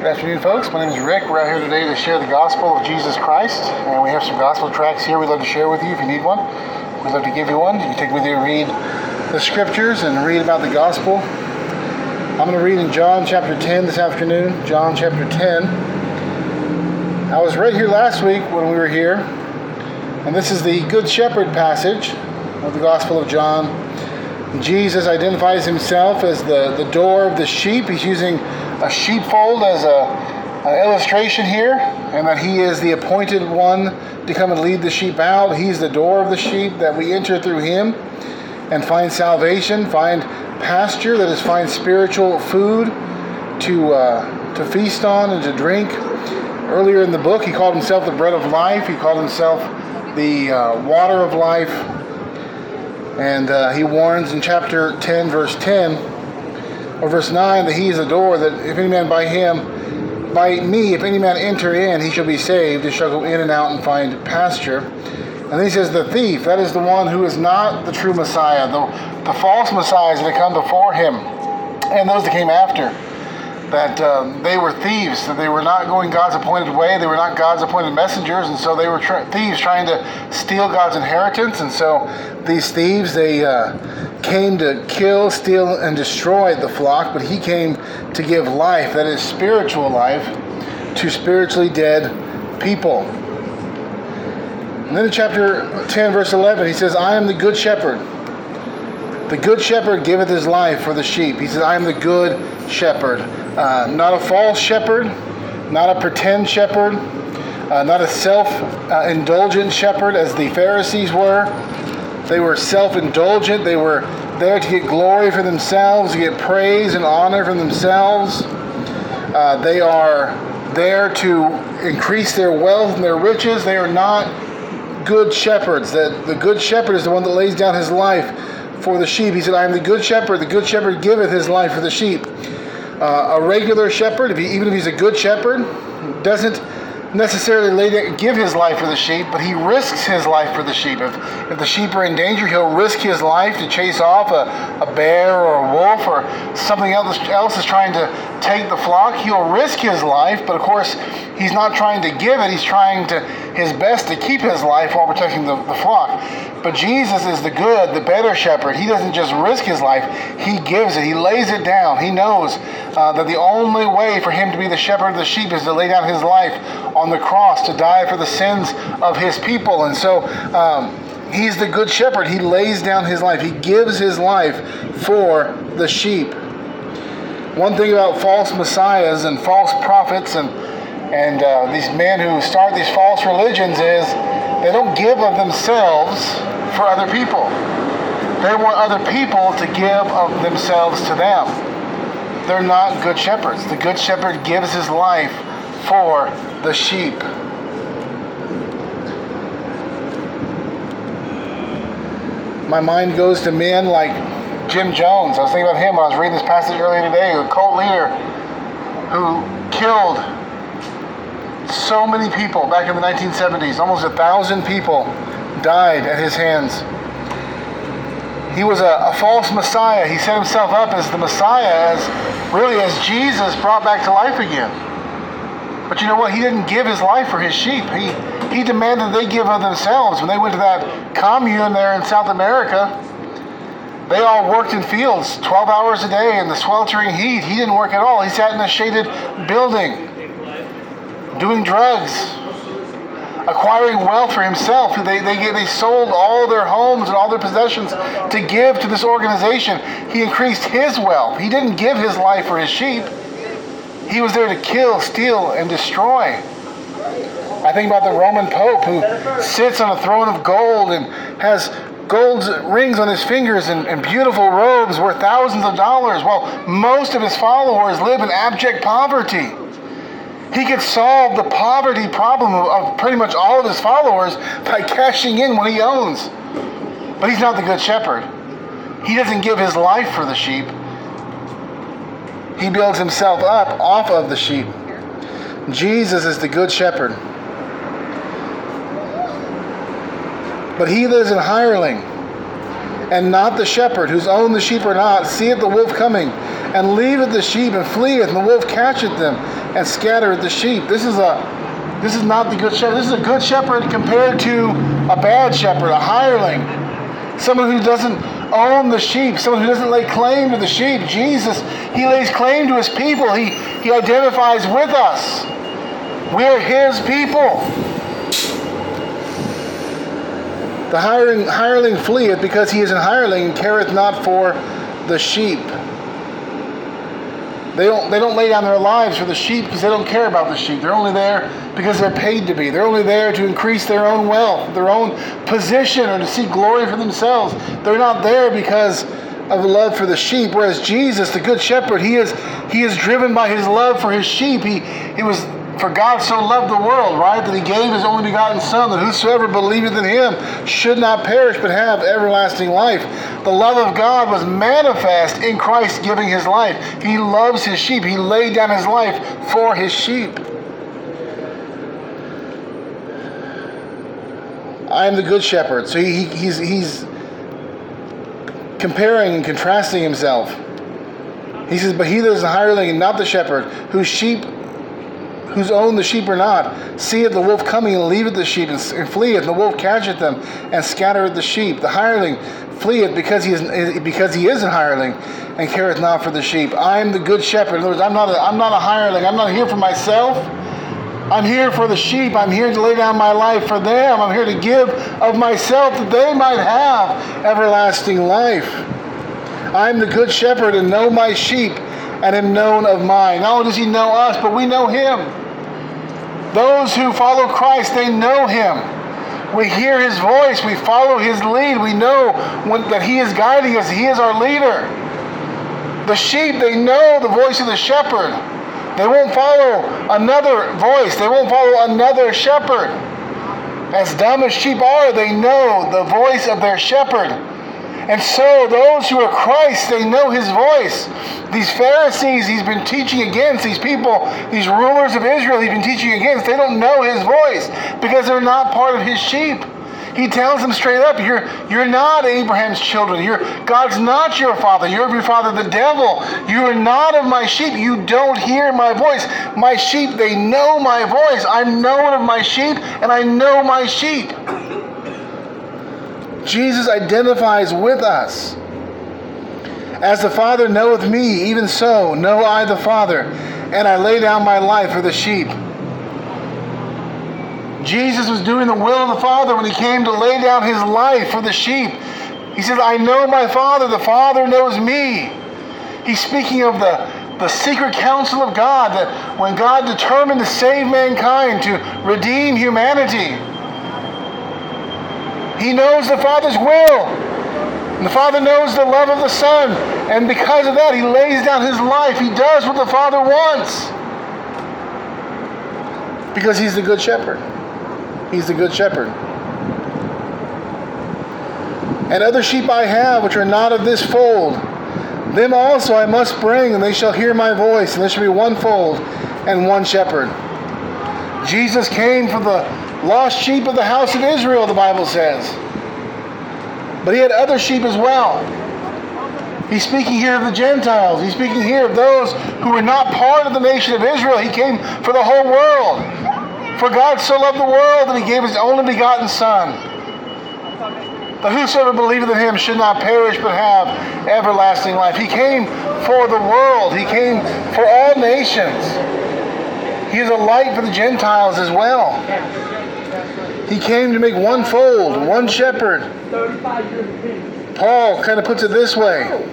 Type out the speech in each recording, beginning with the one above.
Good afternoon, folks. My name is Rick. We're out here today to share the gospel of Jesus Christ, and we have some gospel tracts here we'd love to share with you if you need one. We'd love to give you one. You can take with you and read the scriptures and read about the gospel. I'm going to read in John chapter 10 this afternoon. John chapter 10. I was right here last week when we were here, and this is the Good Shepherd passage of the Gospel of John. Jesus identifies himself as the, the door of the sheep. He's using a sheepfold as a, an illustration here, and that he is the appointed one to come and lead the sheep out. He's the door of the sheep, that we enter through him and find salvation, find pasture, that is, find spiritual food to, uh, to feast on and to drink. Earlier in the book, he called himself the bread of life, he called himself the uh, water of life. And uh, he warns in chapter 10, verse 10, or verse 9, that he is the door, that if any man by him, by me, if any man enter in, he shall be saved, he shall go in and out and find pasture. And then he says, the thief, that is the one who is not the true Messiah, the, the false Messiahs that come before him, and those that came after that um, they were thieves, that they were not going God's appointed way, they were not God's appointed messengers, and so they were tra- thieves trying to steal God's inheritance. And so these thieves, they uh, came to kill, steal, and destroy the flock, but he came to give life, that is spiritual life, to spiritually dead people. And then in chapter 10, verse 11, he says, I am the good shepherd. The good shepherd giveth his life for the sheep. He says, I am the good shepherd. Uh, not a false shepherd, not a pretend shepherd, uh, not a self uh, indulgent shepherd as the Pharisees were. They were self indulgent. They were there to get glory for themselves, to get praise and honor for themselves. Uh, they are there to increase their wealth and their riches. They are not good shepherds. That the good shepherd is the one that lays down his life for the sheep. He said, I am the good shepherd. The good shepherd giveth his life for the sheep. Uh, a regular shepherd, if he, even if he's a good shepherd, doesn't necessarily lay give his life for the sheep, but he risks his life for the sheep. If, if the sheep are in danger, he'll risk his life to chase off a, a bear or a wolf or something else, else is trying to take the flock. He'll risk his life, but of course, he's not trying to give it. He's trying to his best to keep his life while protecting the, the flock. But Jesus is the good, the better shepherd. He doesn't just risk his life, he gives it. He lays it down. He knows uh, that the only way for him to be the shepherd of the sheep is to lay down his life on the cross to die for the sins of his people. And so um, he's the good shepherd. He lays down his life, he gives his life for the sheep. One thing about false messiahs and false prophets and and uh, these men who start these false religions is they don't give of themselves for other people. They want other people to give of themselves to them. They're not good shepherds. The good shepherd gives his life for the sheep. My mind goes to men like Jim Jones. I was thinking about him when I was reading this passage earlier today, a cult leader who killed so many people back in the 1970s. Almost a thousand people died at his hands. He was a, a, false Messiah. He set himself up as the Messiah, as really as Jesus brought back to life again. But you know what? He didn't give his life for his sheep. He he demanded they give of themselves. When they went to that commune there in South America, they all worked in fields 12 hours a day in the sweltering heat. He didn't work at all. He sat in a shaded building doing drugs, acquiring wealth for himself. They, they, they sold all their homes and all their possessions to give to this organization. He increased his wealth. He didn't give his life for his sheep. He was there to kill, steal, and destroy. I think about the Roman Pope who sits on a throne of gold and has gold rings on his fingers and, and, beautiful robes worth thousands of dollars, while most of his followers live in abject poverty. He could solve the poverty problem of, pretty much all of his followers by cashing in what he owns. But he's not the good shepherd. He doesn't give his life for the sheep. He builds himself up off of the sheep. Jesus is the good shepherd. But he lives in hireling. and not the shepherd, whose own the sheep are not, seeth the wolf coming, and leaveth the sheep and fleeth, and the wolf catcheth them, and scattereth the sheep. This is a this is not the good shepherd. This is a good shepherd compared to a bad shepherd, a hireling, someone who doesn't own the sheep, someone who doesn't lay claim to the sheep. Jesus, he lays claim to his people. He, he identifies with us. We're his people. The hireling, hireling fleeth because he is an hireling and careth not for the sheep. They don't, they don't lay down their lives for the sheep because they don't care about the sheep. They're only there because they're paid to be. They're only there to increase their own wealth, their own position, or to seek glory for themselves. They're not there because of love for the sheep. Whereas Jesus, the good shepherd, he is he is driven by his love for his sheep. He he was for God so loved the world, right, that he gave his only begotten Son, that whosoever believeth in him should not perish but have everlasting life. The love of God was manifest in Christ giving his life. He loves his sheep. He laid down his life for his sheep. I am the good shepherd. So he, he's, he's comparing and contrasting himself. He says, But he that is a hireling and not the shepherd, whose sheep whose own the sheep are not, seeth the wolf coming and leaveth the sheep and, and fleeth, and the wolf catcheth them and scattereth the sheep. The hireling fleeth because he is because he is a hireling and careth not for the sheep. I am the good shepherd. In other words, I'm not a, I'm not a hireling. I'm not here for myself. I'm here for the sheep. I'm here to lay down my life for them. I'm here to give of myself that they might have everlasting life. I'm the good shepherd and know my sheep and am known of mine. Not only does he know us, but we know him. Those who follow Christ, they know him. We hear his voice, we follow his lead, we know when, that he is guiding us, he is our leader. The sheep, they know the voice of the shepherd. They won't follow another voice, they won't follow another shepherd. As dumb as sheep are, they know the voice of their shepherd. And so those who are Christ, they know his voice. These Pharisees he's been teaching against, these people, these rulers of Israel he's been teaching against, they don't know his voice because they're not part of his sheep. He tells them straight up, you're, you're not Abraham's children. You're, God's not your father. You're your father, the devil. You are not of my sheep. You don't hear my voice. My sheep, they know my voice. I'm known of my sheep, and I know my sheep. Jesus identifies with us. As the Father knoweth me, even so know I the Father, and I lay down my life for the sheep. Jesus was doing the will of the Father when he came to lay down his life for the sheep. He says, I know my Father, the Father knows me. He's speaking of the, the secret counsel of God, that when God determined to save mankind, to redeem humanity, he knows the Father's will. And the Father knows the love of the Son. And because of that, he lays down his life. He does what the Father wants. Because he's the good shepherd. He's the good shepherd. And other sheep I have, which are not of this fold. Them also I must bring, and they shall hear my voice, and there shall be one fold and one shepherd. Jesus came for the lost sheep of the house of Israel, the Bible says. But he had other sheep as well. He's speaking here of the Gentiles. He's speaking here of those who were not part of the nation of Israel. He came for the whole world. For God so loved the world that he gave his only begotten Son. But whosoever believeth in him should not perish but have everlasting life. He came for the world. He came for all nations. He is a light for the Gentiles as well. He came to make one fold, one shepherd. Paul kind of puts it this way.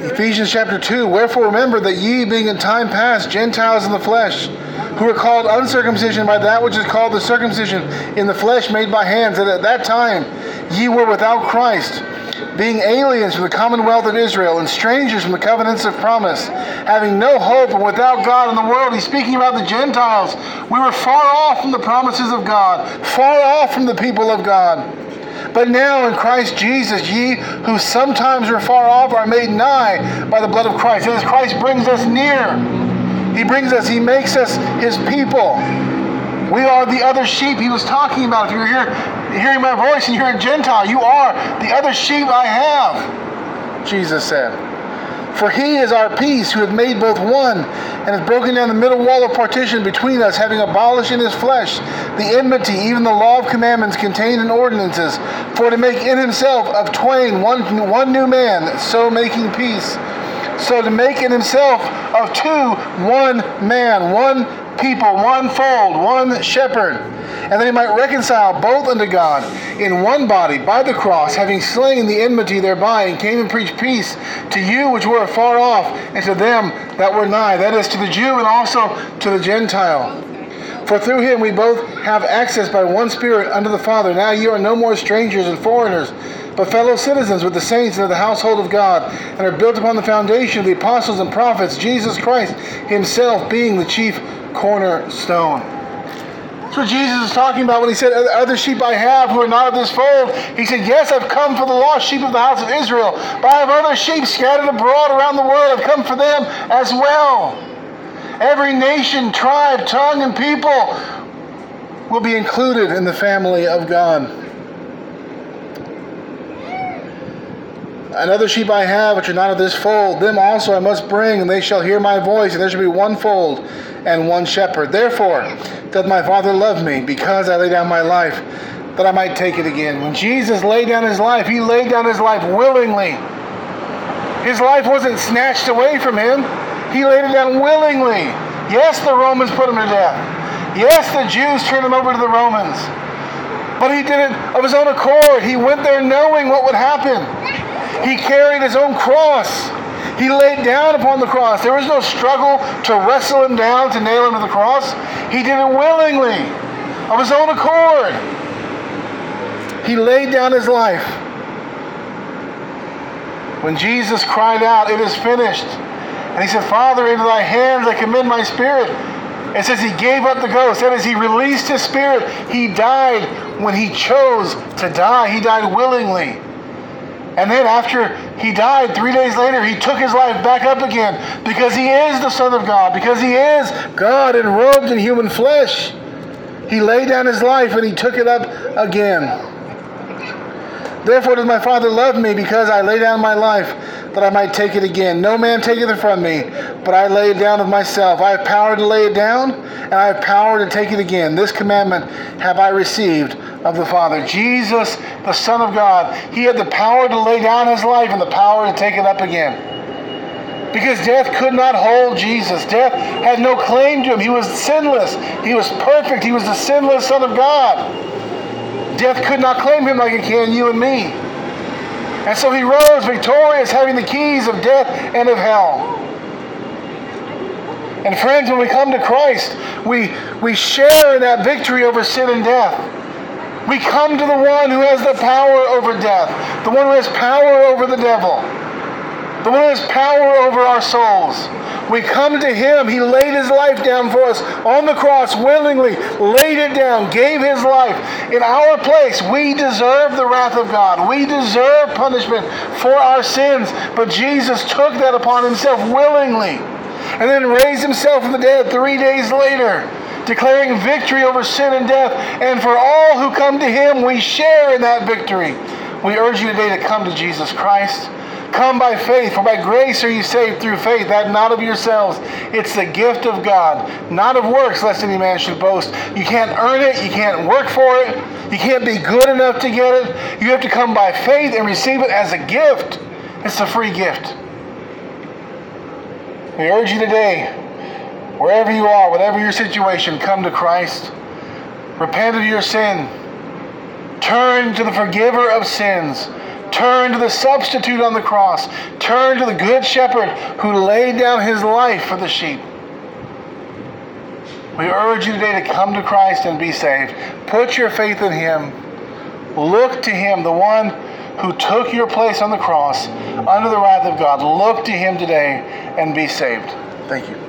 Ephesians chapter 2 Wherefore remember that ye, being in time past Gentiles in the flesh, who were called uncircumcision by that which is called the circumcision in the flesh made by hands, that at that time ye were without Christ being aliens from the commonwealth of Israel and strangers from the covenants of promise, having no hope and without God in the world. He's speaking about the Gentiles. We were far off from the promises of God, far off from the people of God. But now in Christ Jesus, ye who sometimes were far off are made nigh by the blood of Christ. As Christ brings us near, He brings us, He makes us His people. We are the other sheep he was talking about. If you're here hearing my voice and you're a Gentile, you are the other sheep I have, Jesus said. For he is our peace, who hath made both one, and hath broken down the middle wall of partition between us, having abolished in his flesh the enmity, even the law of commandments contained in ordinances, for to make in himself of twain one, one new man, so making peace. So to make in himself of two one man, one people, one fold, one shepherd, and that he might reconcile both unto God in one body by the cross, having slain the enmity thereby, and came and preached peace to you which were afar off, and to them that were nigh, that is, to the Jew and also to the Gentile. For through him we both have access by one Spirit unto the Father. Now you are no more strangers and foreigners, but fellow citizens with the saints and of the household of God, and are built upon the foundation of the apostles and prophets, Jesus Christ himself being the chief cornerstone. That's what Jesus is talking about when he said, Other sheep I have who are not of this fold. He said, Yes, I've come for the lost sheep of the house of Israel, but I have other sheep scattered abroad around the world. I've come for them as well. Every nation, tribe, tongue, and people will be included in the family of God. Another sheep I have, which are not of this fold, them also I must bring, and they shall hear my voice, and there shall be one fold and one shepherd. Therefore doth my Father love me, because I lay down my life, that I might take it again. When Jesus laid down his life, he laid down his life willingly. His life wasn't snatched away from him, he laid it down willingly. Yes, the Romans put him to death. Yes, the Jews turned him over to the Romans. But he did it of his own accord. He went there knowing what would happen. He carried his own cross. He laid down upon the cross. There was no struggle to wrestle him down to nail him to the cross. He did it willingly, of his own accord. He laid down his life. When Jesus cried out, It is finished. And he said, Father, into thy hands I commend my spirit. It says he gave up the ghost. That is, he released his spirit. He died when he chose to die. He died willingly. And then after he died, three days later, he took his life back up again because he is the Son of God, because he is God enrobed in human flesh. He laid down his life and he took it up again. Therefore does my Father love me, because I lay down my life that I might take it again. No man taketh it from me, but I lay it down of myself. I have power to lay it down, and I have power to take it again. This commandment have I received of the Father. Jesus, the Son of God, he had the power to lay down his life and the power to take it up again. Because death could not hold Jesus. Death had no claim to him. He was sinless. He was perfect. He was the sinless Son of God. Death could not claim him like it can you and me. And so he rose victorious, having the keys of death and of hell. And friends, when we come to Christ, we, we share in that victory over sin and death. We come to the one who has the power over death, the one who has power over the devil, the one has power over our souls. We come to him. He laid his life down for us on the cross willingly, laid it down, gave his life in our place. We deserve the wrath of God. We deserve punishment for our sins. But Jesus took that upon himself willingly and then raised himself from the dead three days later declaring victory over sin and death. And for all who come to him, we share in that victory. We urge you today to come to Jesus Christ. Come by faith, for by grace are you saved through faith, that not of yourselves. It's the gift of God, not of works, lest any man should boast. You can't earn it, you can't work for it, you can't be good enough to get it. You have to come by faith and receive it as a gift. It's a free gift. We urge you today Wherever you are, whatever your situation, come to Christ. Repent of your sin. Turn to the forgiver of sins. Turn to the substitute on the cross. Turn to the good shepherd who laid down his life for the sheep. We urge you today to come to Christ and be saved. Put your faith in him. Look to him, the one who took your place on the cross under the wrath of God. Look to him today and be saved. Thank you.